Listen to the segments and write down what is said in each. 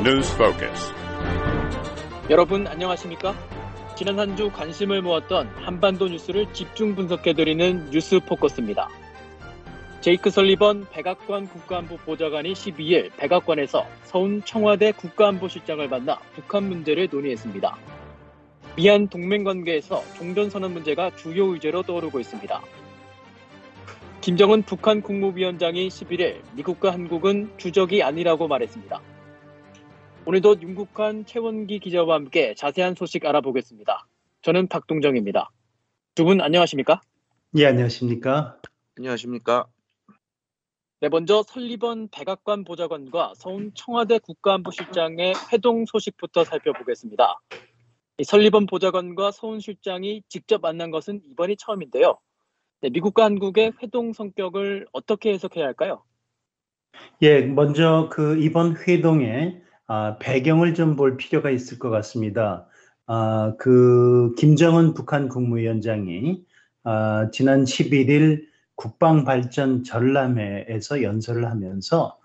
News Focus. 여러분 안녕하십니까? 지난 한 주 관심을 모았던 한반도 뉴스를 집중 분석해드리는 뉴스 포커스입니다. 제이크 설리번 백악관 국가안보 보좌관이 12일 백악관에서 서훈 청와대 국가안보실장을 만나 북한 문제를 논의했습니다. 미한 동맹 관계에서 종전선언 문제가 주요 의제로 떠오르고 있습니다. 김정은 북한 국무위원장이 11일 미국과 한국은 주적이 아니라고 말했습니다. 오늘도 윤국한 최원기 기자와 함께 자세한 소식 알아보겠습니다. 저는 박동정입니다. 두 분 안녕하십니까? 예, 안녕하십니까? 안녕하십니까? 네, 먼저 설리번 백악관 보좌관과 서훈 청와대 국가안보실장의 회동 소식부터 살펴보겠습니다. 설리번 보좌관과 서훈 실장이 직접 만난 것은 이번이 처음인데요. 네, 미국과 한국의 회동 성격을 어떻게 해석해야 할까요? 예, 먼저 그 이번 회동의 아, 배경을 좀 볼 필요가 있을 것 같습니다. 아, 그 김정은 북한 국무위원장이 아, 지난 11일 국방발전 전람회에서 연설을 하면서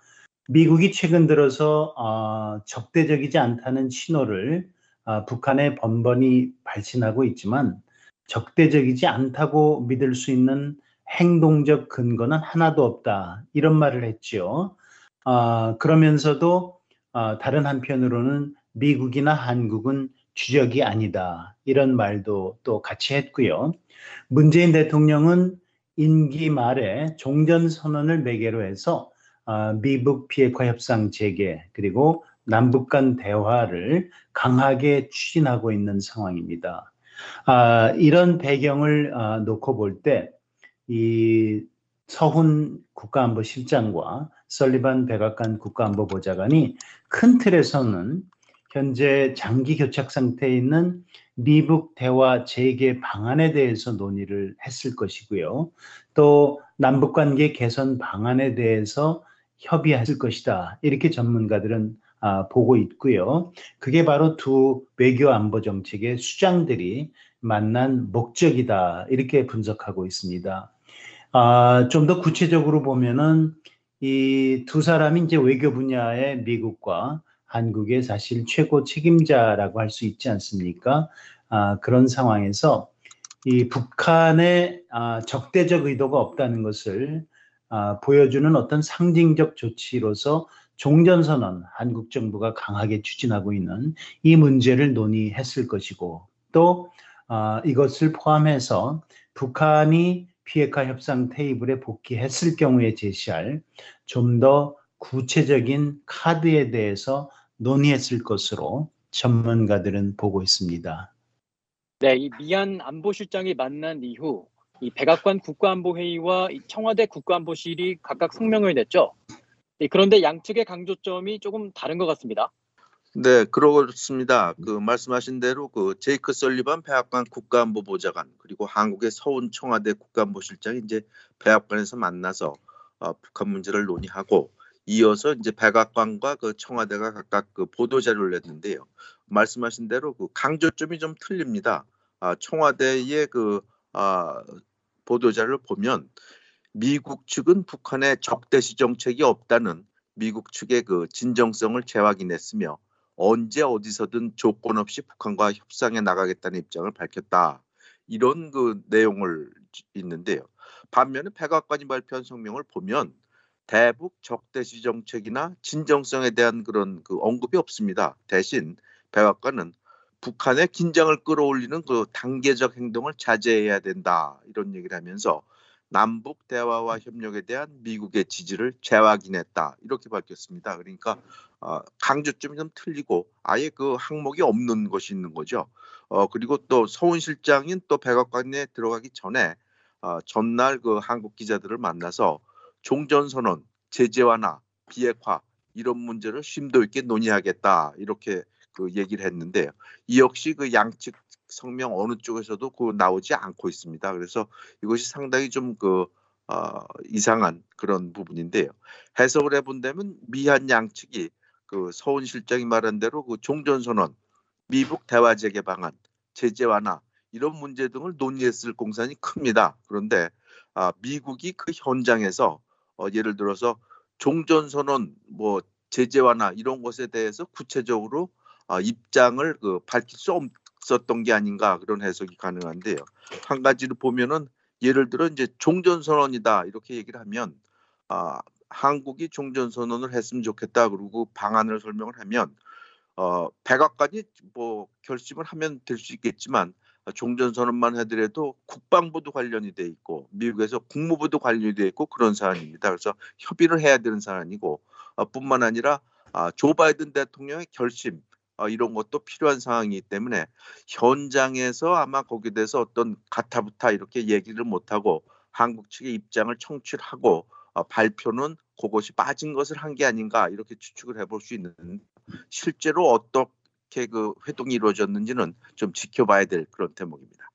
미국이 최근 들어서 아, 적대적이지 않다는 신호를 아, 북한에 번번이 발신하고 있지만 적대적이지 않다고 믿을 수 있는 행동적 근거는 하나도 없다 이런 말을 했지요. 아, 그러면서도 아, 다른 한편으로는 미국이나 한국은 주적이 아니다 이런 말도 또 같이 했고요. 문재인 대통령은 임기 말에 종전 선언을 매개로 해서 아, 미북 비핵화 협상 재개 그리고 남북 간 대화를 강하게 추진하고 있는 상황입니다. 아, 이런 배경을 아, 놓고 볼 때 이 서훈 국가안보실장과 설리반 백악관 국가안보보좌관이 큰 틀에서는 현재 장기 교착 상태에 있는 미북 대화 재개 방안에 대해서 논의를 했을 것이고요. 또 남북 관계 개선 방안에 대해서 협의했을 것이다. 이렇게 전문가들은 아, 보고 있고요. 그게 바로 두 외교 안보 정책의 수장들이 만난 목적이다. 이렇게 분석하고 있습니다. 아, 좀 더 구체적으로 보면은 이 두 사람이 이제 외교 분야의 미국과 한국의 사실 최고 책임자라고 할 수 있지 않습니까? 아, 그런 상황에서 이 북한의 아, 적대적 의도가 없다는 것을 아, 보여주는 어떤 상징적 조치로서 종전선언 한국 정부가 강하게 추진하고 있는 이 문제를 논의했을 것이고 또 아, 이것을 포함해서 북한이 비핵화 협상 테이블에 복귀했을 경우에 제시할 좀 더 구체적인 카드에 대해서 논의했을 것으로 전문가들은 보고 있습니다. 네, 이 미얀 안보실장이 만난 이후 이 백악관 국가안보회의와 청와대 국가안보실이 각각 성명을 냈죠. 네, 그런데 양측의 강조점이 조금 다른 것 같습니다. 네, 그렇습니다. 그 말씀하신 대로 그 제이크 설리반 백악관 국가안보보좌관 그리고 한국의 서훈 청와대 국가안보실장이 이제 백악관에서 만나서 어, 북한 문제를 논의하고 이어서 이제 백악관과 그 청와대가 각각 그 보도 자료를 냈는데요. 말씀하신 대로 그 강조점이 좀 틀립니다. 아, 청와대의 그 아, 보도 자료를 보면 미국 측은 북한의 적대시 정책이 없다는 미국 측의 그 진정성을 재확인했으며 언제 어디서든 조건 없이 북한과 협상에 나가겠다는 입장을 밝혔다. 이런 그 내용을 있는데요. 반면에 백악관이 발표한 성명을 보면 대북 적대시 정책이나 진정성에 대한 그런 그 언급이 없습니다. 대신 백악관은 북한의 긴장을 끌어올리는 그 단계적 행동을 자제해야 된다 이런 얘기를 하면서 남북 대화와 협력에 대한 미국의 지지를 재확인했다 이렇게 밝혔습니다. 그러니까 어, 강조점이 좀 틀리고 아예 그 항목이 없는 것이 있는 거죠. 어, 그리고 또 서훈 실장인 또 백악관에 들어가기 전에 어, 전날 그 한국 기자들을 만나서 종전선언, 제재 완화, 비핵화 이런 문제를 심도 있게 논의하겠다 이렇게 그 얘기를 했는데 이 역시 그 양측 성명 어느 쪽에서도 그 나오지 않고 있습니다. 그래서 이것이 상당히 좀그 어, 이상한 그런 부분인데요. 해석을 해본다면 미한 양측이 그 서훈 실장이 말한 대로 그 종전선언, 미북 대화 재개 방안, 제재 완화 이런 문제 등을 논의했을 공산이 큽니다. 그런데 아, 미국이 그 현장에서 어, 예를 들어서 종전선언 뭐 제재 완화 이런 것에 대해서 구체적으로 어, 입장을 그 밝힐 수 없 었던 게 아닌가 그런 해석이 가능한데요. 한 가지로 보면은 예를 들어 이제 종전 선언이다 이렇게 얘기를 하면 아, 한국이 종전 선언을 했으면 좋겠다 그러고 방안을 설명을 하면 어, 백악관이 뭐 결심을 하면 될 수 있겠지만 종전 선언만 하더라도 국방부도 관련이 돼 있고 미국에서 국무부도 관련이 돼 있고 그런 사안입니다. 그래서 협의를 해야 되는 사안이고 어, 뿐만 아니라 아, 조 바이든 대통령의 결심 어, 이런 것도 필요한 상황이기 때문에 현장에서 아마 거기에 대해서 어떤 가타부타 이렇게 얘기를 못하고 한국 측의 입장을 청취하고 어, 발표는 그것이 빠진 것을 한 게 아닌가 이렇게 추측을 해볼 수 있는 실제로 어떻게 그 회동이 이루어졌는지는 좀 지켜봐야 될 그런 대목입니다.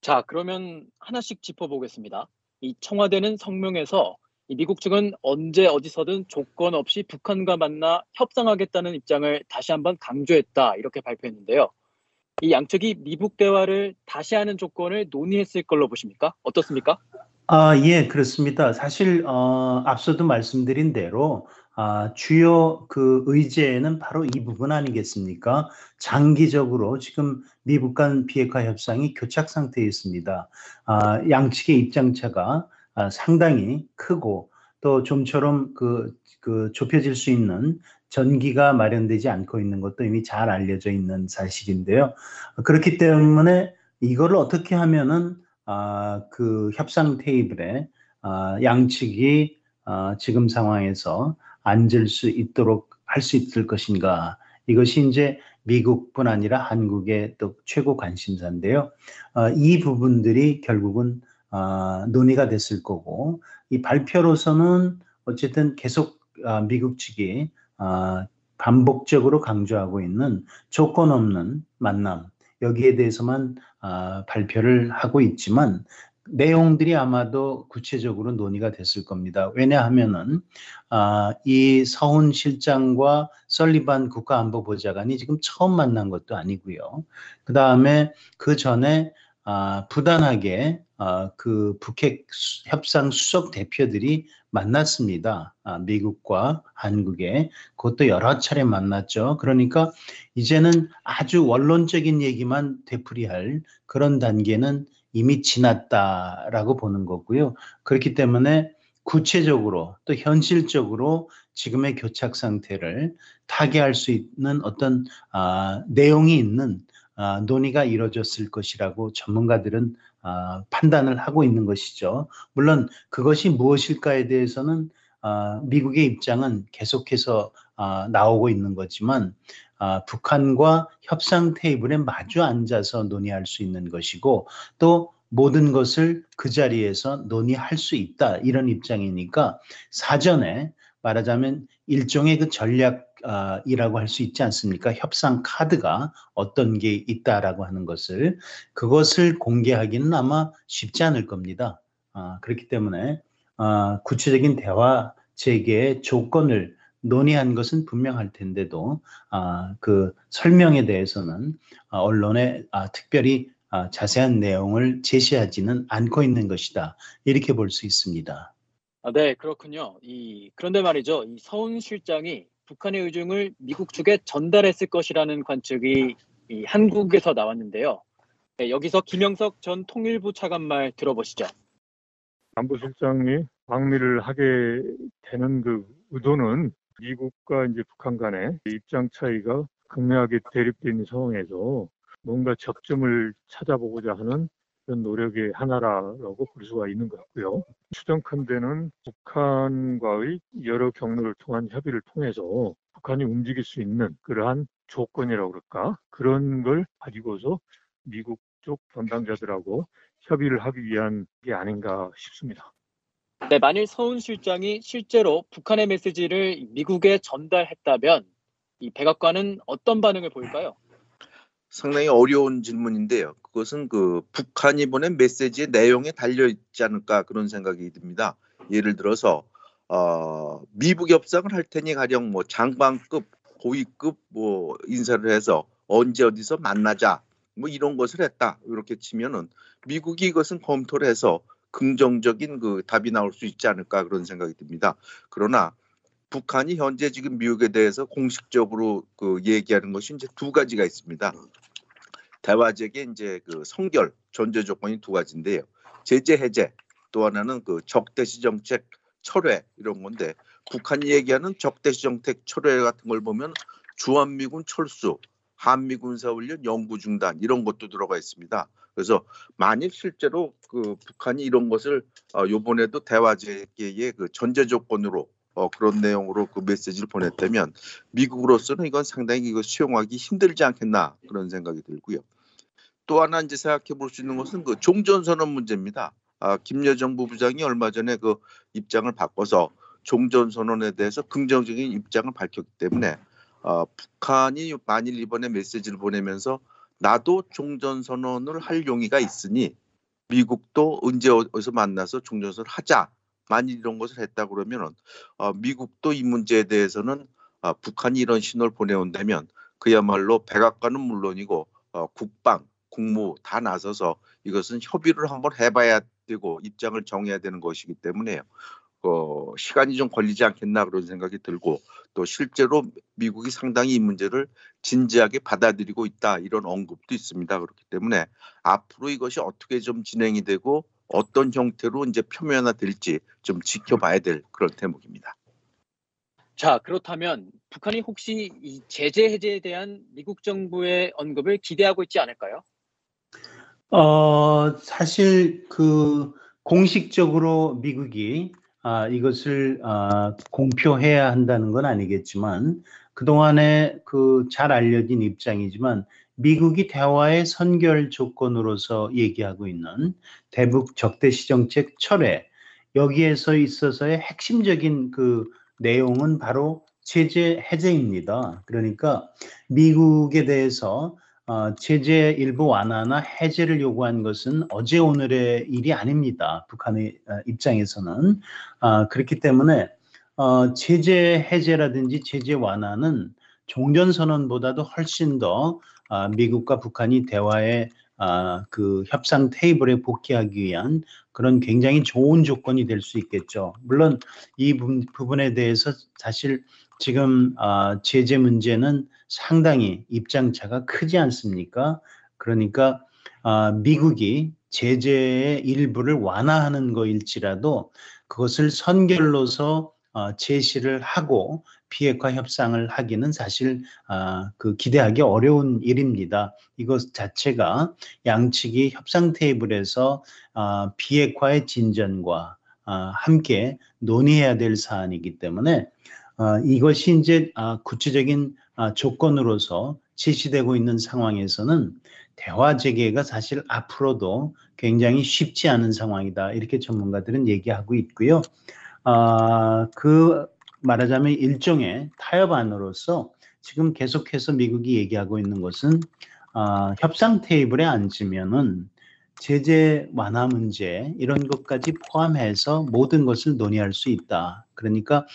자 그러면 하나씩 짚어보겠습니다. 이 청와대는 성명에서 미국 측은 언제 어디서든 조건 없이 북한과 만나 협상하겠다는 입장을 다시 한번 강조했다 이렇게 발표했는데요. 이 양측이 미국 대화를 다시 하는 조건을 논의했을 걸로 보십니까? 어떻습니까? 아, 예, 그렇습니다. 사실 어, 앞서도 말씀드린 대로 아, 주요 그 의제는 바로 이 부분 아니겠습니까? 장기적으로 지금 미국 간 비핵화 협상이 교착 상태에 있습니다. 아, 양측의 입장차가 아, 상당히 크고 또 좀처럼 그, 그 좁혀질 수 있는 전기가 마련되지 않고 있는 것도 이미 잘 알려져 있는 사실인데요. 그렇기 때문에 이거를 어떻게 하면은 아, 그 협상 테이블에 아, 양측이 아, 지금 상황에서 앉을 수 있도록 할 수 있을 것인가 이것이 이제 미국뿐 아니라 한국의 또 최고 관심사인데요. 어, 이 부분들이 결국은 어, 논의가 됐을 거고 이 발표로서는 어쨌든 계속 어, 미국 측이 어, 반복적으로 강조하고 있는 조건 없는 만남 여기에 대해서만 어, 발표를 하고 있지만 내용들이 아마도 구체적으로 논의가 됐을 겁니다. 왜냐하면은 아, 이 서훈 실장과 설리반 국가안보보좌관이 지금 처음 만난 것도 아니고요. 그 다음에 그 전에 아, 부단하게 아, 그 북핵 협상 수석 대표들이 만났습니다. 아, 미국과 한국에 그것도 여러 차례 만났죠. 그러니까 이제는 아주 원론적인 얘기만 되풀이할 그런 단계는 이미 지났다라고 보는 거고요. 그렇기 때문에 구체적으로 또 현실적으로 지금의 교착 상태를 타개할 수 있는 어떤 아, 내용이 있는 아, 논의가 이루어졌을 것이라고 전문가들은 아, 판단을 하고 있는 것이죠. 물론 그것이 무엇일까에 대해서는 아, 미국의 입장은 계속해서 아, 나오고 있는 거지만 아, 북한과 협상 테이블에 마주 앉아서 논의할 수 있는 것이고 또 모든 것을 그 자리에서 논의할 수 있다 이런 입장이니까 사전에 말하자면 일종의 그 전략 이라고 할 수 있지 않습니까? 협상 카드가 어떤 게 있다라고 하는 것을 그것을 공개하기는 아마 쉽지 않을 겁니다. 아, 그렇기 때문에 아, 구체적인 대화 재개의 조건을 논의한 것은 분명할 텐데도 아, 그 설명에 대해서는 아, 언론에 아, 특별히 아, 자세한 내용을 제시하지는 않고 있는 것이다 이렇게 볼 수 있습니다. 아, 네 그렇군요. 이, 그런데 말이죠. 이 서훈 실장이 북한의 의중을 미국 측에 전달했을 것이라는 관측이 이 한국에서 나왔는데요. 네, 여기서 김영석 전 통일부 차관 말 들어보시죠. 안보실장이 방미를 하게 되는 그 의도는 미국과 이제 북한 간의 입장 차이가 극명하게 대립된 상황에서 뭔가 접점을 찾아보고자 하는 노력의 하나라고 볼 수가 있는 것 같고요. 추정컨대는 북한과의 여러 경로를 통한 협의를 통해서 북한이 움직일 수 있는 그러한 조건이라고 그럴까 그런 걸 가지고서 미국 쪽 담당자들하고 협의를 하기 위한 게 아닌가 싶습니다. 네, 만일 서훈 실장이 실제로 북한의 메시지를 미국에 전달했다면 이 백악관은 어떤 반응을 보일까요? 상당히 어려운 질문인데요. 그것은 그 북한이 보낸 메시지의 내용에 달려 있지 않을까 그런 생각이 듭니다. 예를 들어서 어, 미북 협상을 할 테니 가령 뭐 장관급, 고위급 뭐 인사를 해서 언제 어디서 만나자 뭐 이런 것을 했다 이렇게 치면은 미국이 이것은 검토를 해서 긍정적인 그 답이 나올 수 있지 않을까 그런 생각이 듭니다. 그러나 북한이 현재 지금 미국에 대해서 공식적으로 그 얘기하는 것이 이제 두 가지가 있습니다. 대화적인 이제 그 성결 전제 조건이 두 가지인데요. 제재 해제 또 하나는 그 적대시 정책 철회 이런 건데 북한이 얘기하는 적대시 정책 철회 같은 걸 보면 주한미군 철수, 한미 군사 훈련 연구 중단 이런 것도 들어가 있습니다. 그래서 만일 실제로 그 북한이 이런 것을 어, 요번에도 대화제의 그 전제 조건으로 어, 그런 내용으로 그 메시지를 보냈다면 미국으로서는 이건 상당히 이거 수용하기 힘들지 않겠나 그런 생각이 들고요. 또 하나 이제 생각해 볼 수 있는 것은 그 종전선언 문제입니다. 아, 김여정 부부장이 얼마 전에 그 입장을 바꿔서 종전선언에 대해서 긍정적인 입장을 밝혔기 때문에 어, 북한이 만일 이번에 메시지를 보내면서 나도 종전선언을 할 용의가 있으니 미국도 언제 어디서 만나서 종전선언을 하자 만일 이런 것을 했다 그러면 어, 미국도 이 문제에 대해서는 어, 북한이 이런 신호를 보내온다면 그야말로 백악관은 물론이고 어, 국방, 국무 다 나서서 이것은 협의를 한번 해봐야 되고 입장을 정해야 되는 것이기 때문에 어, 시간이 좀 걸리지 않겠나 그런 생각이 들고 또 실제로 미국이 상당히 이 문제를 진지하게 받아들이고 있다 이런 언급도 있습니다. 그렇기 때문에 앞으로 이것이 어떻게 좀 진행이 되고 어떤 형태로 이제 표면화될지 좀 지켜봐야 될 그런 대목입니다. 자, 그렇다면 북한이 혹시 이 제재 해제에 대한 미국 정부의 언급을 기대하고 있지 않을까요? 어, 사실 그 공식적으로 미국이 아, 이것을 아, 공표해야 한다는 건 아니겠지만 그동안에 그 잘 알려진 입장이지만 미국이 대화의 선결 조건으로서 얘기하고 있는 대북 적대시 정책 철회 여기에서 있어서의 핵심적인 그 내용은 바로 제재 해제입니다. 그러니까 미국에 대해서 어, 제재 일부 완화나 해제를 요구한 것은 어제 오늘의 일이 아닙니다. 북한의 어, 입장에서는 어, 그렇기 때문에 어, 제재 해제라든지 제재 완화는 종전선언보다도 훨씬 더 어, 미국과 북한이 대화의 어, 그 협상 테이블에 복귀하기 위한 그런 굉장히 좋은 조건이 될 수 있겠죠. 물론 이 부분에 대해서 사실 지금 어, 제재 문제는 상당히 입장차가 크지 않습니까? 그러니까 어, 미국이 제재의 일부를 완화하는 거일지라도 그것을 선결로서 어, 제시를 하고 비핵화 협상을 하기는 사실 어, 그 기대하기 어려운 일입니다. 이것 자체가 양측이 협상 테이블에서 어, 비핵화의 진전과 어, 함께 논의해야 될 사안이기 때문에 어, 이것이 이제 어, 구체적인 어, 조건으로서 제시되고 있는 상황에서는 대화 재개가 사실 앞으로도 굉장히 쉽지 않은 상황이다. 이렇게 전문가들은 얘기하고 있고요. 아, 그 말하자면 일종의 타협안으로서 지금 계속해서 미국이 얘기하고 있는 것은 아, 협상 테이블에 앉으면은 제재 완화 문제 이런 것까지 포함해서 모든 것을 논의할 수 있다. 그러니까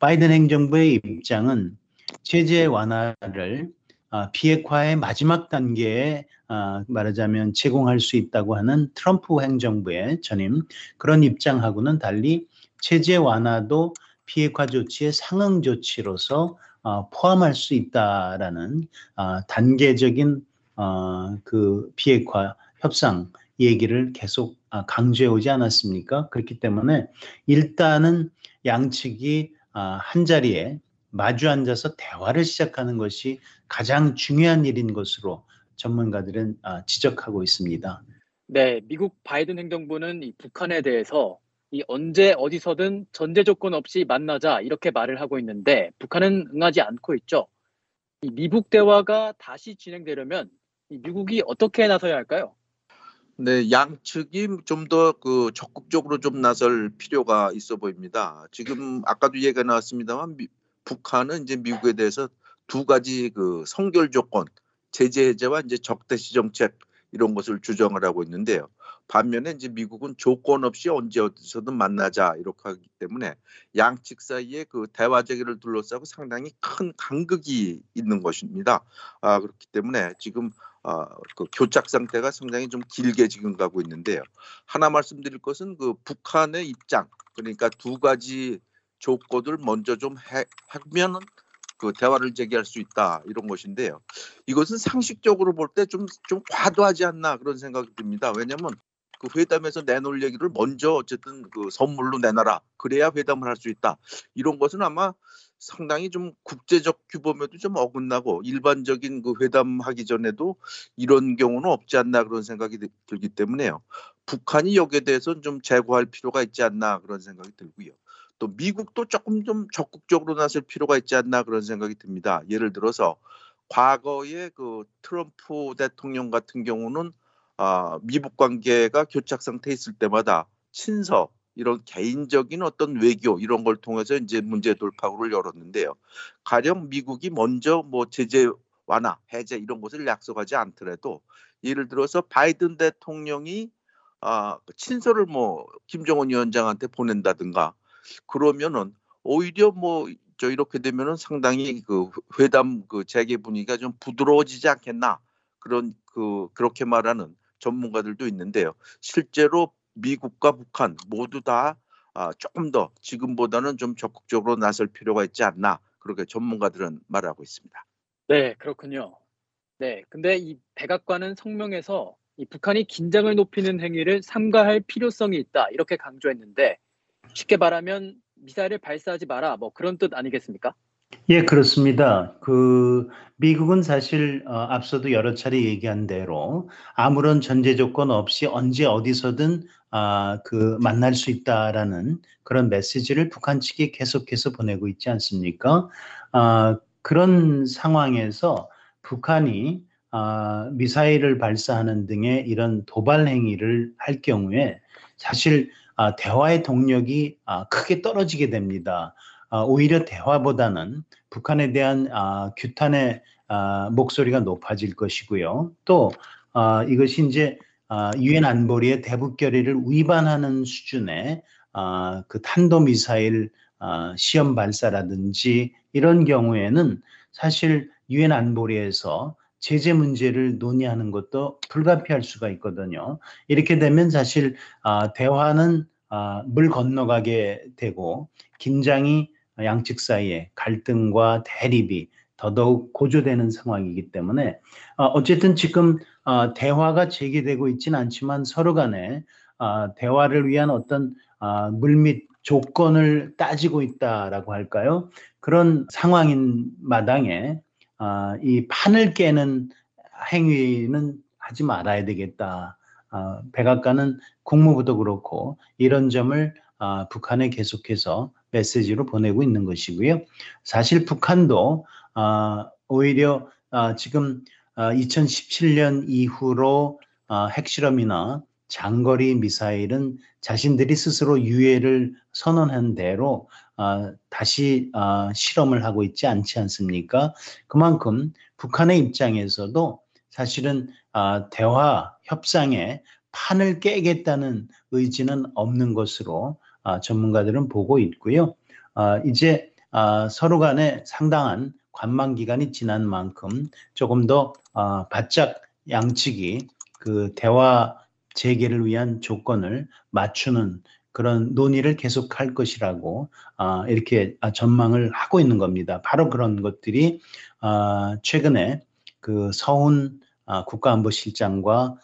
바이든 행정부의 입장은 제재 완화를 아, 비핵화의 마지막 단계에 아, 말하자면 제공할 수 있다고 하는 트럼프 행정부의 전임 그런 입장하고는 달리 제재 완화도 비핵화 조치의 상응 조치로서 어, 포함할 수 있다라는 어, 단계적인 어, 그 비핵화 협상 얘기를 계속 아, 강조해 오지 않았습니까? 그렇기 때문에 일단은 양측이 아, 한 자리에 마주 앉아서 대화를 시작하는 것이 가장 중요한 일인 것으로 전문가들은 아, 지적하고 있습니다. 네, 미국 바이든 행정부는 이 북한에 대해서 이 언제 어디서든 전제 조건 없이 만나자 이렇게 말을 하고 있는데 북한은 응하지 않고 있죠. 이 미북 대화가 다시 진행되려면 이 미국이 어떻게 나서야 할까요? 네, 양측이 좀 더 그 적극적으로 좀 나설 필요가 있어 보입니다. 지금 아까도 얘기가 나왔습니다만 미, 북한은 이제 미국에 대해서 두 가지 그 성결 조건, 제재 해제와 이제 적대시 정책 이런 것을 주장을 하고 있는데요. 반면에 이제 미국은 조건 없이 언제 어디서든 만나자 이렇게 하기 때문에 양측 사이에 그 대화 제기를 둘러싸고 상당히 큰 간극이 있는 것입니다. 아 그렇기 때문에 지금 아, 그 교착 상태가 상당히 좀 길게 지금 가고 있는데요. 하나 말씀드릴 것은 그 북한의 입장 그러니까 두 가지 조건을 먼저 좀 해, 하면은 그 대화를 제기할 수 있다 이런 것인데요. 이것은 상식적으로 볼 때 좀좀 과도하지 않나 그런 생각이 듭니다. 왜냐하면 그 회담에서 내놓을 얘기를 먼저 어쨌든 그 선물로 내놔라 그래야 회담을 할 수 있다 이런 것은 아마 상당히 좀 국제적 규범에도 좀 어긋나고 일반적인 그 회담하기 전에도 이런 경우는 없지 않나 그런 생각이 들기 때문에요. 북한이 여기에 대해서는 좀 제고할 필요가 있지 않나 그런 생각이 들고요. 또 미국도 조금 좀 적극적으로 나설 필요가 있지 않나 그런 생각이 듭니다. 예를 들어서 과거에 그 트럼프 대통령 같은 경우는 아, 미북 관계가 교착 상태에 있을 때마다 친서 이런 개인적인 어떤 외교 이런 걸 통해서 이제 문제 돌파구를 열었는데요. 가령 미국이 먼저 뭐 제재 완화, 해제 이런 것을 약속하지 않더라도 예를 들어서 바이든 대통령이 아, 친서를 뭐 김정은 위원장한테 보낸다든가 그러면은 오히려 뭐 저 이렇게 되면은 상당히 그 회담 그 재개 분위기가 좀 부드러워지지 않겠나 그런 그 그렇게 말하는 전문가들도 있는데요. 실제로 미국과 북한 모두 다 아, 조금 더 지금보다는 좀 적극적으로 나설 필요가 있지 않나 그렇게 전문가들은 말하고 있습니다. 네, 그렇군요. 네, 근데 이 백악관은 성명에서 이 북한이 긴장을 높이는 행위를 삼가할 필요성이 있다 이렇게 강조했는데 쉽게 말하면 미사일을 발사하지 마라 뭐 그런 뜻 아니겠습니까? 예, 그렇습니다. 그 미국은 사실 어, 앞서도 여러 차례 얘기한 대로 아무런 전제 조건 없이 언제 어디서든 아, 그 만날 수 있다라는 그런 메시지를 북한 측이 계속해서 보내고 있지 않습니까? 아, 그런 상황에서 북한이 아, 미사일을 발사하는 등의 이런 도발 행위를 할 경우에 사실 아, 대화의 동력이 아, 크게 떨어지게 됩니다. 아, 오히려 대화보다는 북한에 대한 아, 규탄의 아, 목소리가 높아질 것이고요. 또 아, 이것이 이제 아, 유엔 안보리의 대북 결의를 위반하는 수준의 아, 그 탄도 미사일 아, 시험 발사라든지 이런 경우에는 사실 유엔 안보리에서 제재 문제를 논의하는 것도 불가피할 수가 있거든요. 이렇게 되면 사실 아, 대화는 아, 물 건너가게 되고 긴장이 양측 사이에 갈등과 대립이 더더욱 고조되는 상황이기 때문에 어, 어쨌든 지금 어, 대화가 제기되고 있지는 않지만 서로 간에 어, 대화를 위한 어떤 어, 물밑 조건을 따지고 있다라고 할까요? 그런 상황인 마당에 어, 이 판을 깨는 행위는 하지 말아야 되겠다. 어, 백악관은 국무부도 그렇고 이런 점을 어, 북한에 계속해서 메시지로 보내고 있는 것이고요. 사실 북한도 어, 오히려 어, 지금 어, 2017년 이후로 어, 핵실험이나 장거리 미사일은 자신들이 스스로 유예를 선언한 대로 어, 다시 어, 실험을 하고 있지 않지 않습니까? 그만큼 북한의 입장에서도 사실은 어, 대화 협상에 판을 깨겠다는 의지는 없는 것으로 어, 전문가들은 보고 있고요. 어, 이제 어, 서로 간에 상당한 관망 기간이 지난 만큼 조금 더 어, 바짝 양측이 그 대화 재개를 위한 조건을 맞추는 그런 논의를 계속할 것이라고 어, 이렇게 전망을 하고 있는 겁니다. 바로 그런 것들이 어, 최근에 그 서훈 어, 국가안보실장과 어,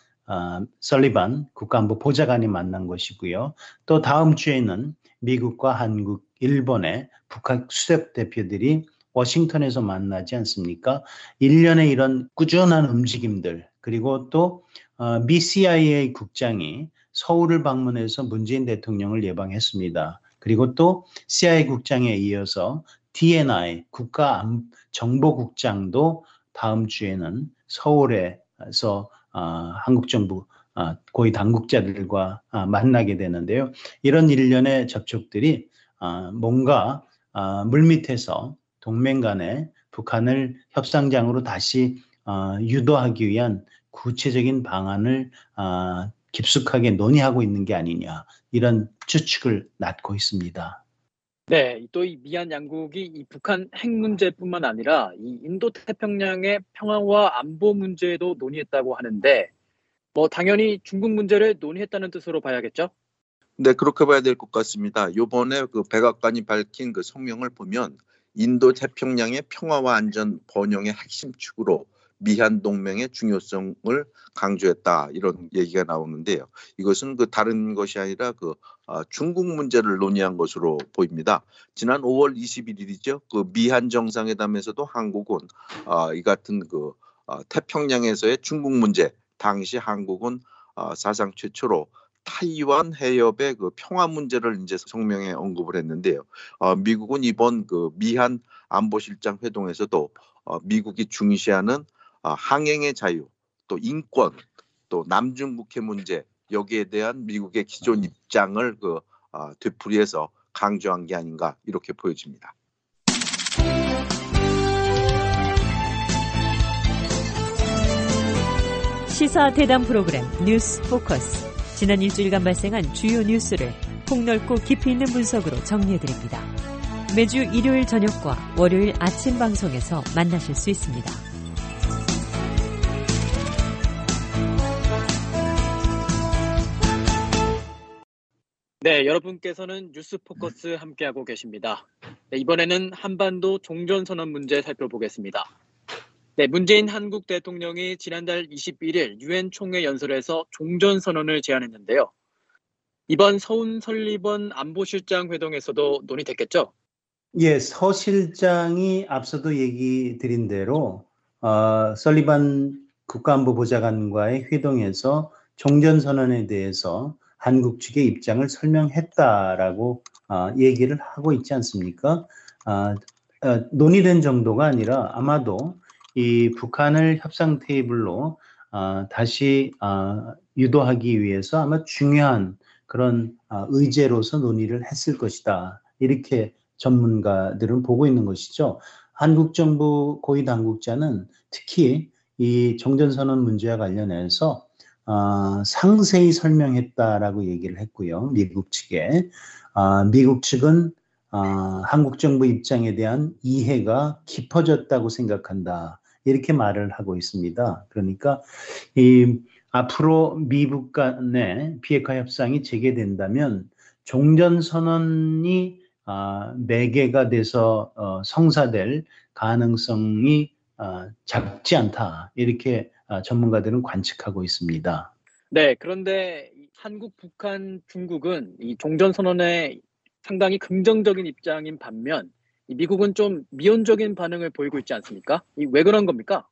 설리반 국가안보 보좌관이 만난 것이고요. 또 다음 주에는 미국과 한국, 일본의 북한 수석 대표들이 워싱턴에서 만나지 않습니까? 일련의 이런 꾸준한 움직임들 그리고 또 어, 미 CIA 국장이 서울을 방문해서 문재인 대통령을 예방했습니다. 그리고 또 CIA 국장에 이어서 DNI 국가 정보국장도 다음 주에는 서울에서 어, 한국 정부 어, 고위 당국자들과 어, 만나게 되는데요. 이런 일련의 접촉들이 어, 뭔가 어, 물밑에서 동맹 간에 북한을 협상장으로 다시 어, 유도하기 위한 구체적인 방안을 어, 깊숙하게 논의하고 있는 게 아니냐 이런 추측을 낳고 있습니다. 네, 또 이 미얀 양국이 이 북한 핵 문제뿐만 아니라 이 인도 태평양의 평화와 안보 문제도 논의했다고 하는데 뭐 당연히 중국 문제를 논의했다는 뜻으로 봐야겠죠? 네, 그렇게 봐야 될 것 같습니다. 요번에 그 백악관이 밝힌 그 성명을 보면 인도 태평양의 평화와 안전 번영의 핵심 축으로 미한 동맹의 중요성을 강조했다 이런 얘기가 나오는데요. 이것은 그 다른 것이 아니라 그 아, 중국 문제를 논의한 것으로 보입니다. 지난 5월 21일이죠. 그 미한 정상회담에서도 한국은 아, 이 같은 그 아, 태평양에서의 중국 문제 당시 한국은 아, 사상 최초로 타이완 해협의 그 평화 문제를 이제 성명에 언급을 했는데요. 어, 미국은 이번 그 미한 안보실장 회동에서도 어, 미국이 중시하는 어, 항행의 자유, 또 인권, 또 남중국해 문제 여기에 대한 미국의 기존 입장을 그 어, 되풀이해서 강조한 게 아닌가 이렇게 보여집니다. 시사 대담 프로그램 뉴스 포커스. 지난 일주일간 발생한 주요 뉴스를 폭넓고 깊이 있는 분석으로 정리해드립니다. 매주 일요일 저녁과 월요일 아침 방송에서 만나실 수 있습니다. 네, 여러분께서는 뉴스 포커스 함께하고 계십니다. 네, 이번에는 한반도 종전선언 문제 살펴보겠습니다. 네, 문재인 한국 대통령이 지난달 21일 유엔 총회 연설에서 종전선언을 제안했는데요. 이번 서훈 설리번 안보실장 회동에서도 논의됐겠죠? 예, 서 실장이 앞서도 얘기 드린 대로 어, 설리반 국가안보보좌관과의 회동에서 종전선언에 대해서 한국 측의 입장을 설명했다라고 어, 얘기를 하고 있지 않습니까? 어, 어, 논의된 정도가 아니라 아마도 이 북한을 협상 테이블로 어, 다시 어, 유도하기 위해서 아마 중요한 그런 어, 의제로서 논의를 했을 것이다. 이렇게 전문가들은 보고 있는 것이죠. 한국 정부 고위 당국자는 특히 이 종전선언 문제와 관련해서 어, 상세히 설명했다라고 얘기를 했고요. 미국 측에 어, 미국 측은 어, 한국 정부 입장에 대한 이해가 깊어졌다고 생각한다. 이렇게 말을 하고 있습니다. 그러니까 이 앞으로 미국 간의 비핵화 협상이 재개된다면 종전 선언이 아, 매개가 돼서 어, 성사될 가능성이 아, 작지 않다 이렇게 아, 전문가들은 관측하고 있습니다. 네, 그런데 한국, 북한, 중국은 이 종전선언에 상당히 긍정적인 입장인 반면 미국은 좀 미온적인 반응을 보이고 있지 않습니까? 왜 그런 겁니까?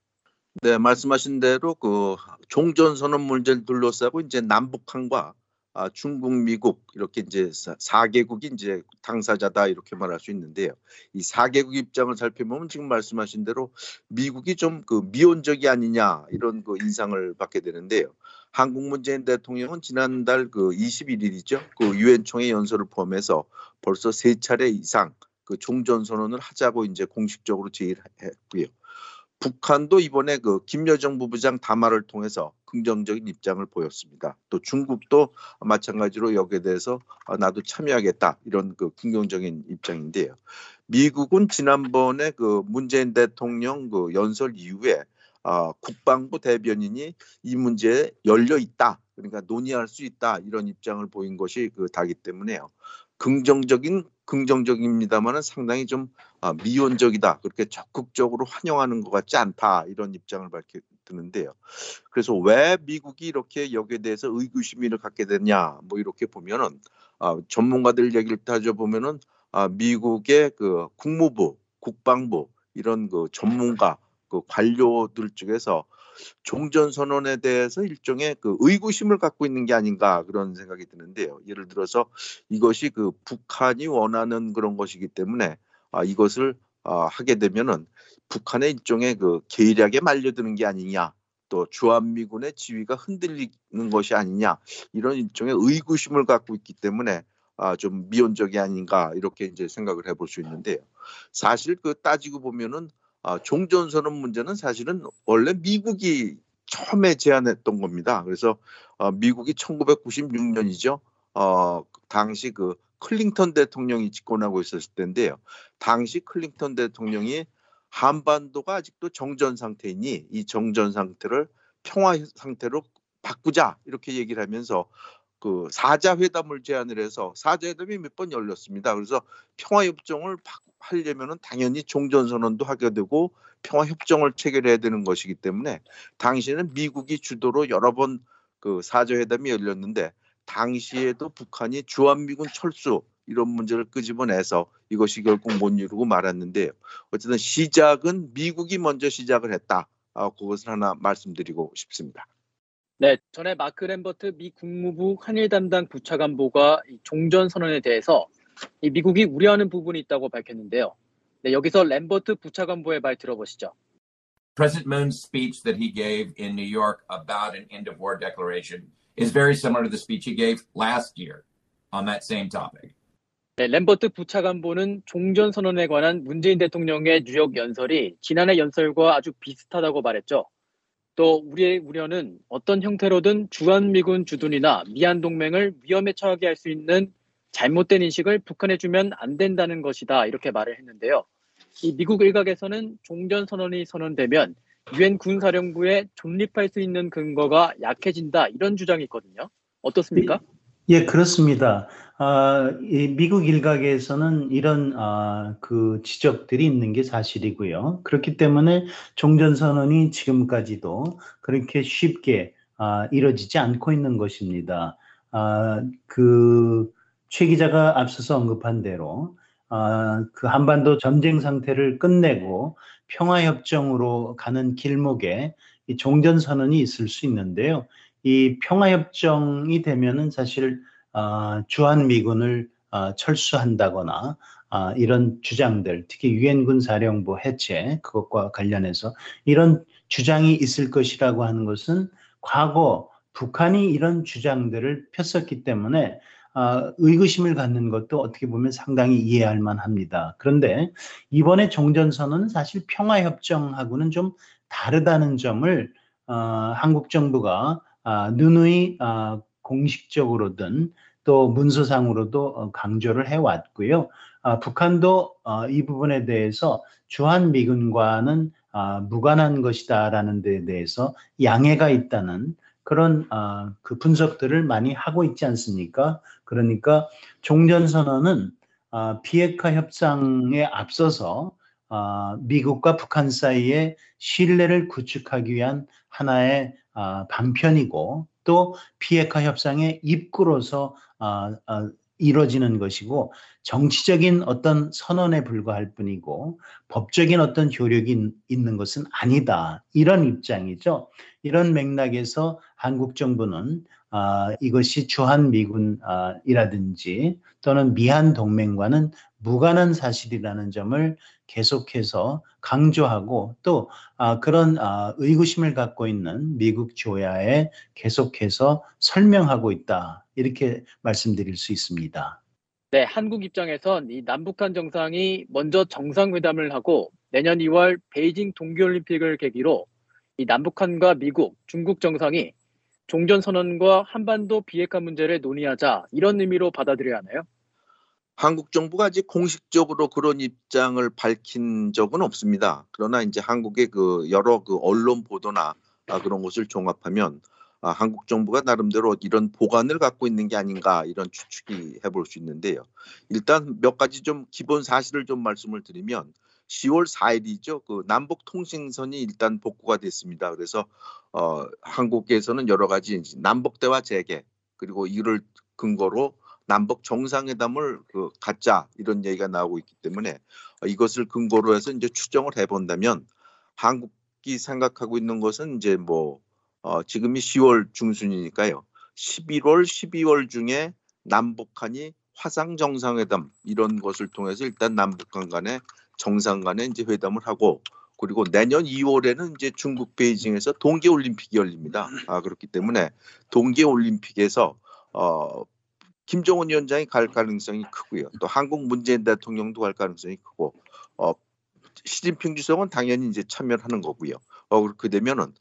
네, 말씀하신 대로 그 종전선언 문제를 둘러싸고 이제 남북한과 아, 중국, 미국 이렇게 이제 4개국이 이제 당사자다 이렇게 말할 수 있는데요. 이 4개국 입장을 살펴보면 지금 말씀하신 대로 미국이 좀 그 미온적이 아니냐 이런 그 인상을 받게 되는데요. 한국 문재인 대통령은 지난달 그 21일이죠. 그 유엔 총회 연설을 포함해서 벌써 세 차례 이상 그 종전 선언을 하자고 이제 공식적으로 제의를 했고요. 북한도 이번에 그 김여정 부부장 담화를 통해서 긍정적인 입장을 보였습니다. 또 중국도 마찬가지로 여기에 대해서 아, 나도 참여하겠다 이런 그 긍정적인 입장인데요. 미국은 지난번에 그 문재인 대통령 그 연설 이후에 아, 국방부 대변인이 이 문제에 열려 있다. 그러니까 논의할 수 있다 이런 입장을 보인 것이 그 다기 때문에요. 긍정적인 긍정적입니다만은 상당히 좀 아, 미온적이다 그렇게 적극적으로 환영하는 것 같지 않다 이런 입장을 밝히는데요. 그래서 왜 미국이 이렇게 여기에 대해서 의구심을 갖게 됐냐 뭐 이렇게 보면은 아, 전문가들 얘기를 따져 보면은 아, 미국의 그 국무부, 국방부 이런 그 전문가 그 관료들 쪽에서 종전 선언에 대해서 일종의 그 의구심을 갖고 있는 게 아닌가 그런 생각이 드는데요. 예를 들어서 이것이 그 북한이 원하는 그런 것이기 때문에 아, 이것을 아, 하게 되면은 북한의 일종의 그 계략에 말려드는 게 아니냐. 또 주한미군의 지위가 흔들리는 것이 아니냐 이런 일종의 의구심을 갖고 있기 때문에 아, 좀 미온적이 아닌가 이렇게 이제 생각을 해볼 수 있는데요. 사실 그 따지고 보면은 아, 종전선언 문제는 사실은 원래 미국이 처음에 제안했던 겁니다. 그래서 어, 미국이 1996년이죠. 어, 당시 그 클링턴 대통령이 집권하고 있었을 때인데요. 당시 클링턴 대통령이 한반도가 아직도 정전 상태이니 이 정전 상태를 평화 상태로 바꾸자 이렇게 얘기를 하면서 그 사자 회담을 제안을 해서 사자 회담이 몇 번 열렸습니다. 그래서 평화 협정을 하려면은 당연히 종전 선언도 하게 되고 평화 협정을 체결해야 되는 것이기 때문에 당시에는 미국이 주도로 여러 번 그 사자 회담이 열렸는데 당시에도 북한이 주한미군 철수 이런 문제를 끄집어내서 이것이 결국 못 이루고 말았는데요. 어쨌든 시작은 미국이 먼저 시작을 했다. 아, 그것을 하나 말씀드리고 싶습니다. 네, 전에 마크 램버트 미 국무부 한일 담당 부차관보가 종전 선언에 대해서 미국이 우려하는 부분이 있다고 밝혔는데요. 네, 여기서 램버트 부차관보의 말 들어보시죠. President Moon's speech that he gave in New York about an end of war declaration is very similar to the speech he gave last year on that same topic. 네, 램버트 부차관보는 종전 선언에 관한 문재인 대통령의 뉴욕 연설이 지난해 연설과 아주 비슷하다고 말했죠. 또 우리의 우려는 어떤 형태로든 주한미군 주둔이나 미한 동맹을 위험에 처하게 할 수 있는 잘못된 인식을 북한에 주면 안 된다는 것이다 이렇게 말을 했는데요. 이 미국 일각에서는 종전 선언이 선언되면 유엔 군사령부에 존립할 수 있는 근거가 약해진다 이런 주장이 있거든요. 어떻습니까? 예, 그렇습니다. 아, 미국 일각에서는 이런 아, 그 지적들이 있는 게 사실이고요. 그렇기 때문에 종전선언이 지금까지도 그렇게 쉽게 아, 이루어지지 않고 있는 것입니다. 아, 그 최 기자가 앞서서 언급한 대로 아, 그 한반도 전쟁 상태를 끝내고 평화협정으로 가는 길목에 이 종전선언이 있을 수 있는데요. 이 평화협정이 되면은 사실 어, 주한미군을 어, 철수한다거나 어, 이런 주장들, 특히 유엔군 사령부 해체 그것과 관련해서 이런 주장이 있을 것이라고 하는 것은 과거 북한이 이런 주장들을 폈었기 때문에 어, 의구심을 갖는 것도 어떻게 보면 상당히 이해할 만합니다. 그런데 이번에 종전선언은 사실 평화협정하고는 좀 다르다는 점을 어, 한국 정부가 아, 누누이 아, 공식적으로든 또 문서상으로도 어, 강조를 해왔고요. 아, 북한도 어, 이 부분에 대해서 주한 미군과는 아, 무관한 것이다라는 데 대해서 양해가 있다는 그런 아, 그 분석들을 많이 하고 있지 않습니까? 그러니까 종전선언은 아, 비핵화 협상에 앞서서 아, 미국과 북한 사이에 신뢰를 구축하기 위한 하나의 아, 방편이고 또 비핵화 협상의 입구로서 아, 아, 이루어지는 것이고 정치적인 어떤 선언에 불과할 뿐이고 법적인 어떤 효력이 있는 것은 아니다 이런 입장이죠. 이런 맥락에서 한국 정부는 아, 이것이 주한 미군이라든지 또는 미한 동맹과는 무관한 사실이라는 점을 계속해서 강조하고 또 아, 그런 아, 의구심을 갖고 있는 미국 조야에 계속해서 설명하고 있다 이렇게 말씀드릴 수 있습니다. 네, 한국 입장에선 이 남북한 정상이 먼저 정상회담을 하고 내년 2월 베이징 동계올림픽을 계기로 이 남북한과 미국, 중국 정상이 종전선언과 한반도 비핵화 문제를 논의하자 이런 의미로 받아들여야 하나요? 한국 정부가 아직 공식적으로 그런 입장을 밝힌 적은 없습니다. 그러나 이제 한국의 그 여러 그 언론 보도나 아, 그런 것을 종합하면 아, 한국 정부가 나름대로 이런 보관을 갖고 있는 게 아닌가 이런 추측이 해볼 수 있는데요. 일단 몇 가지 좀 기본 사실을 좀 말씀을 드리면 10월 4일이죠. 그 남북 통신선이 일단 복구가 됐습니다. 그래서 어, 한국에서는 여러 가지 남북 대화 재개 그리고 이를 근거로 남북 정상회담을 그 갖자 이런 얘기가 나오고 있기 때문에 이것을 근거로 해서 이제 추정을 해본다면 한국이 생각하고 있는 것은 이제 뭐 어, 지금이 10월 중순이니까요. 11월, 12월 중에 남북한이 화상 정상회담 이런 것을 통해서 일단 남북한 간에 정상 간에 이제 회담을 하고 그리고 내년 2월에는 이제 중국 베이징에서 동계 올림픽이 열립니다. 아 그렇기 때문에 동계 올림픽에서 어 김정은 위원장이 갈 가능성이 크고요. 또 한국 문재인 대통령도 갈 가능성이 크고 어 시진핑 주석은 당연히 이제 참여를 하는 거고요. 어 그렇게 되면은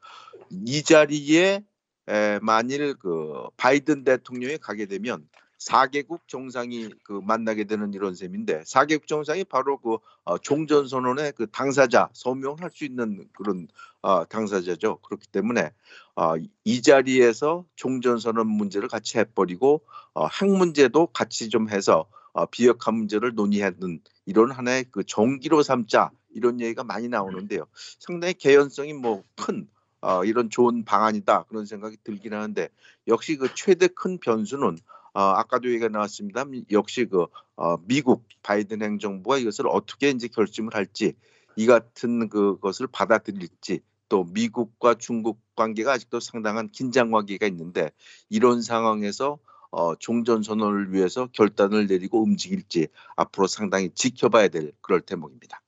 이 자리에 에, 만일 그 바이든 대통령이 가게 되면 4개국 정상이 그 만나게 되는 이런 셈인데 4개국 정상이 바로 그 어, 종전 선언의 그 당사자 서명할 수 있는 그런 어, 당사자죠. 그렇기 때문에 어, 이 자리에서 종전 선언 문제를 같이 해버리고 어, 핵 문제도 같이 좀 해서 어, 비핵화 문제를 논의하는 이런 하나의 그 정기로 삼자 이런 얘기가 많이 나오는데요. 상당히 개연성이 뭐큰 어, 이런 좋은 방안이다 그런 생각이 들긴 하는데 역시 그 최대 큰 변수는 어, 아까도 얘기가 나왔습니다. 역시 그 어, 미국 바이든 행정부가 이것을 어떻게 이제 결심을 할지 이 같은 그것을 받아들일지 또 미국과 중국 관계가 아직도 상당한 긴장 관계가 있는데 이런 상황에서 어, 종전 선언을 위해서 결단을 내리고 움직일지 앞으로 상당히 지켜봐야 될 그럴 대목입니다.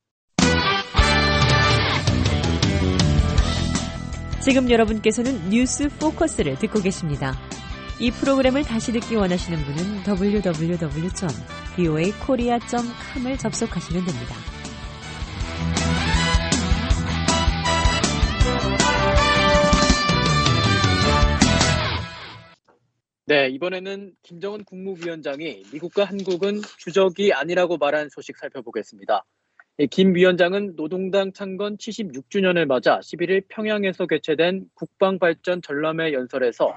지금 여러분께서는 뉴스 포커스를 듣고 계십니다. 이 프로그램을 다시 듣기 원하시는 분은 www.voakorea.com을 접속하시면 됩니다. 네, 이번에는 김정은 국무위원장이 미국과 한국은 주적이 아니라고 말한 소식 살펴보겠습니다. 김 위원장은 노동당 창건 76주년을 맞아 11일 평양에서 개최된 국방발전 전람회 연설에서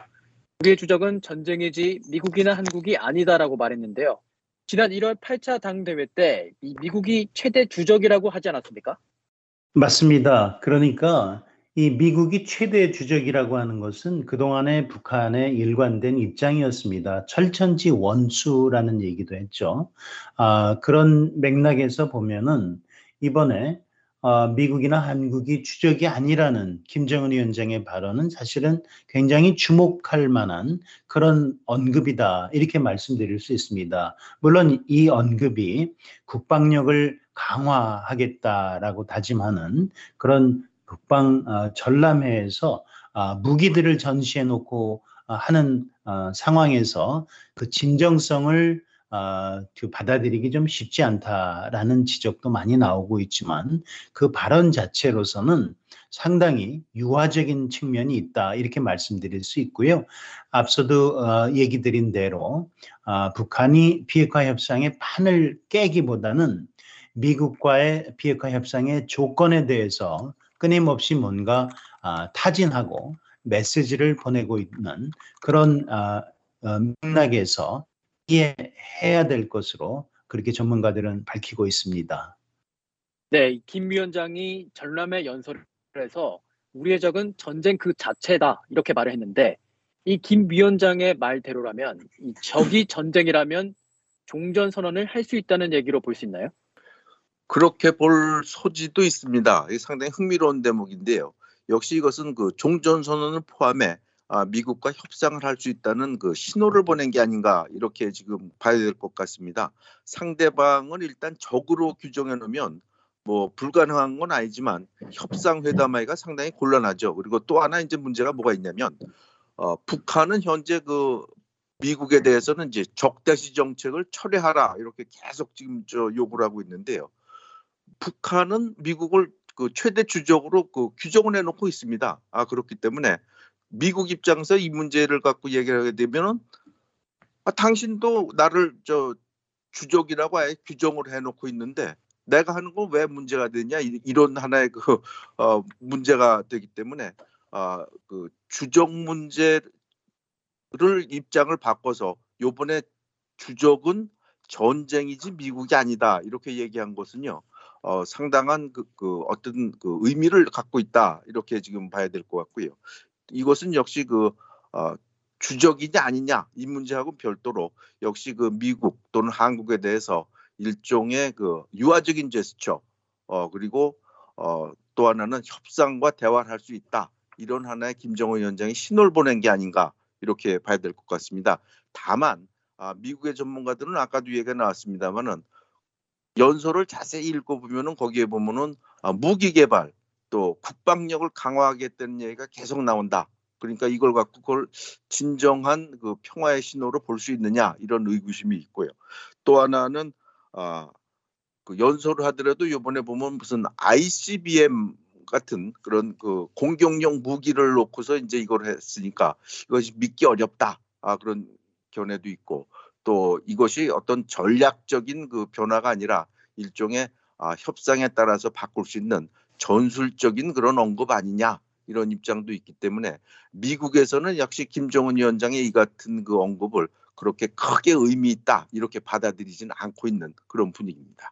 우리의 주적은 전쟁이지 미국이나 한국이 아니다라고 말했는데요. 지난 1월 8차 당대회 때 미국이 최대 주적이라고 하지 않았습니까? 맞습니다. 그러니까 이 미국이 최대 주적이라고 하는 것은 그동안의 북한의 일관된 입장이었습니다. 철천지 원수라는 얘기도 했죠. 아, 그런 맥락에서 보면은 이번에 어, 미국이나 한국이 주적이 아니라는 김정은 위원장의 발언은 사실은 굉장히 주목할 만한 그런 언급이다. 이렇게 말씀드릴 수 있습니다. 물론 이 언급이 국방력을 강화하겠다라고 다짐하는 그런 국방 어, 전람회에서 어, 무기들을 전시해 놓고 어, 하는 어, 상황에서 그 진정성을 어, 그 받아들이기 좀 쉽지 않다라는 지적도 많이 나오고 있지만 그 발언 자체로서는 상당히 유화적인 측면이 있다 이렇게 말씀드릴 수 있고요. 앞서도 어, 얘기 드린 대로 어, 북한이 비핵화 협상의 판을 깨기보다는 미국과의 비핵화 협상의 조건에 대해서 끊임없이 뭔가 아, 타진하고 메시지를 보내고 있는 그런 아, 어, 맥락에서 이 해해야 될 것으로 그렇게 전문가들은 밝히고 있습니다. 네, 김 위원장이 전람회 연설에서 우리의 적은 전쟁 그 자체다 이렇게 말을 했는데 이 김 위원장의 말대로라면 이 적이 전쟁이라면 종전 선언을 할 수 있다는 얘기로 볼 수 있나요? 그렇게 볼 소지도 있습니다. 상당히 흥미로운 대목인데요. 역시 이것은 그 종전 선언을 포함해 아, 미국과 협상을 할 수 있다는 그 신호를 보낸 게 아닌가 이렇게 지금 봐야 될 것 같습니다. 상대방을 일단 적으로 규정해 놓으면 뭐 불가능한 건 아니지만 협상 회담하기가 상당히 곤란하죠. 그리고 또 하나 이제 문제가 뭐가 있냐면 어, 북한은 현재 그 미국에 대해서는 이제 적대시 정책을 철회하라 이렇게 계속 지금 저 요구를 하고 있는데요. 북한은 미국을 그 최대 주적으로 그 규정을 해놓고 있습니다. 아 그렇기 때문에 미국 입장에서 이 문제를 갖고 얘기를 하게 되면은 아, 당신도 나를 저 주적이라고 아예 규정을 해놓고 있는데 내가 하는 건 왜 문제가 되냐? 이런 하나의 그 어, 문제가 되기 때문에 아, 그 주적 문제를 입장을 바꿔서 요번에 주적은 전쟁이지 미국이 아니다. 이렇게 얘기한 것은요 어, 상당한 그, 그 어떤 그 의미를 갖고 있다. 이렇게 지금 봐야 될 것 같고요 이것은 역시 그 어, 주적이냐 아니냐 이 문제하고 별도로 역시 그 미국 또는 한국에 대해서 일종의 그 유화적인 제스처 어 그리고 어 또 하나는 협상과 대화를 할 수 있다 이런 하나의 김정은 위원장이 신호를 보낸 게 아닌가 이렇게 봐야 될 것 같습니다. 다만 아, 미국의 전문가들은 아까도 얘기가 나왔습니다만은 연설을 자세히 읽어보면은 거기에 보면은 아, 무기 개발 또 국방력을 강화하겠다는 얘기가 계속 나온다. 그러니까 이걸 갖고 그걸 진정한 그 평화의 신호로 볼 수 있느냐 이런 의구심이 있고요. 또 하나는 아, 그 연설을 하더라도 이번에 보면 무슨 ICBM 같은 그런 그 공격용 무기를 놓고서 이제 이걸 했으니까 이것이 믿기 어렵다. 아 그런 견해도 있고 또 이것이 어떤 전략적인 그 변화가 아니라 일종의 아, 협상에 따라서 바꿀 수 있는 전술적인 그런 언급 아니냐 이런 입장도 있기 때문에 미국에서는 역시 김정은 위원장의 이 같은 그 언급을 그렇게 크게 의미 있다 이렇게 받아들이지는 않고 있는 그런 분위기입니다.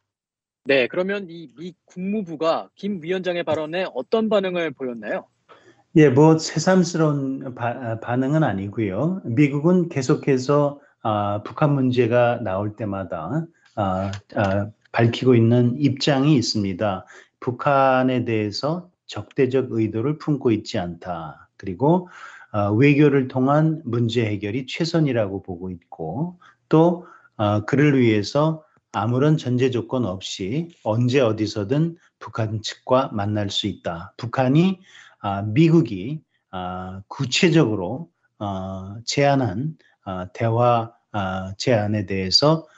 네, 그러면 이 미 국무부가 김 위원장의 발언에 어떤 반응을 보였나요? 예, 뭐 새삼스러운 바, 반응은 아니고요. 미국은 계속해서 아, 북한 문제가 나올 때마다 아, 아, 밝히고 있는 입장이 있습니다. 북한에 대해서 적대적 의도를 품고 있지 않다. 그리고 어, 외교를 통한 문제 해결이 최선이라고 보고 있고 또 어, 그를 위해서 아무런 전제 조건 없이 언제 어디서든 북한 측과 만날 수 있다. 북한이 아, 미국이 아, 구체적으로 어, 제안한 아, 대화 아, 제안에 대해서 아,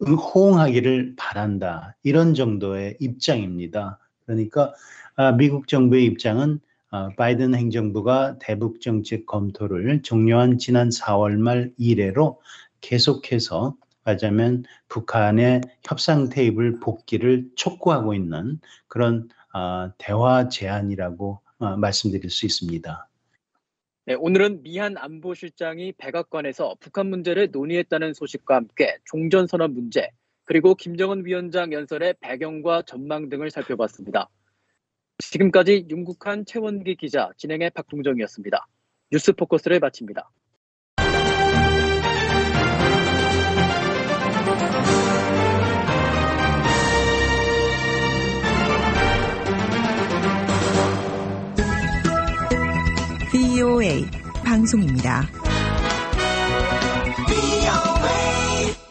호응하기를 바란다. 이런 정도의 입장입니다. 그러니까 아, 미국 정부의 입장은 아, 바이든 행정부가 대북 정책 검토를 종료한 지난 4월 말 이래로 계속해서 하자면 북한의 협상 테이블 복귀를 촉구하고 있는 그런 아, 대화 제안이라고 아, 말씀드릴 수 있습니다. 네, 오늘은 미한 안보실장이 백악관에서 북한 문제를 논의했다는 소식과 함께 종전선언 문제, 그리고 김정은 위원장 연설의 배경과 전망 등을 살펴봤습니다. 지금까지 윤국한 최원기 기자, 진행의 박동정이었습니다. 뉴스 포커스를 마칩니다. VOA 방송입니다.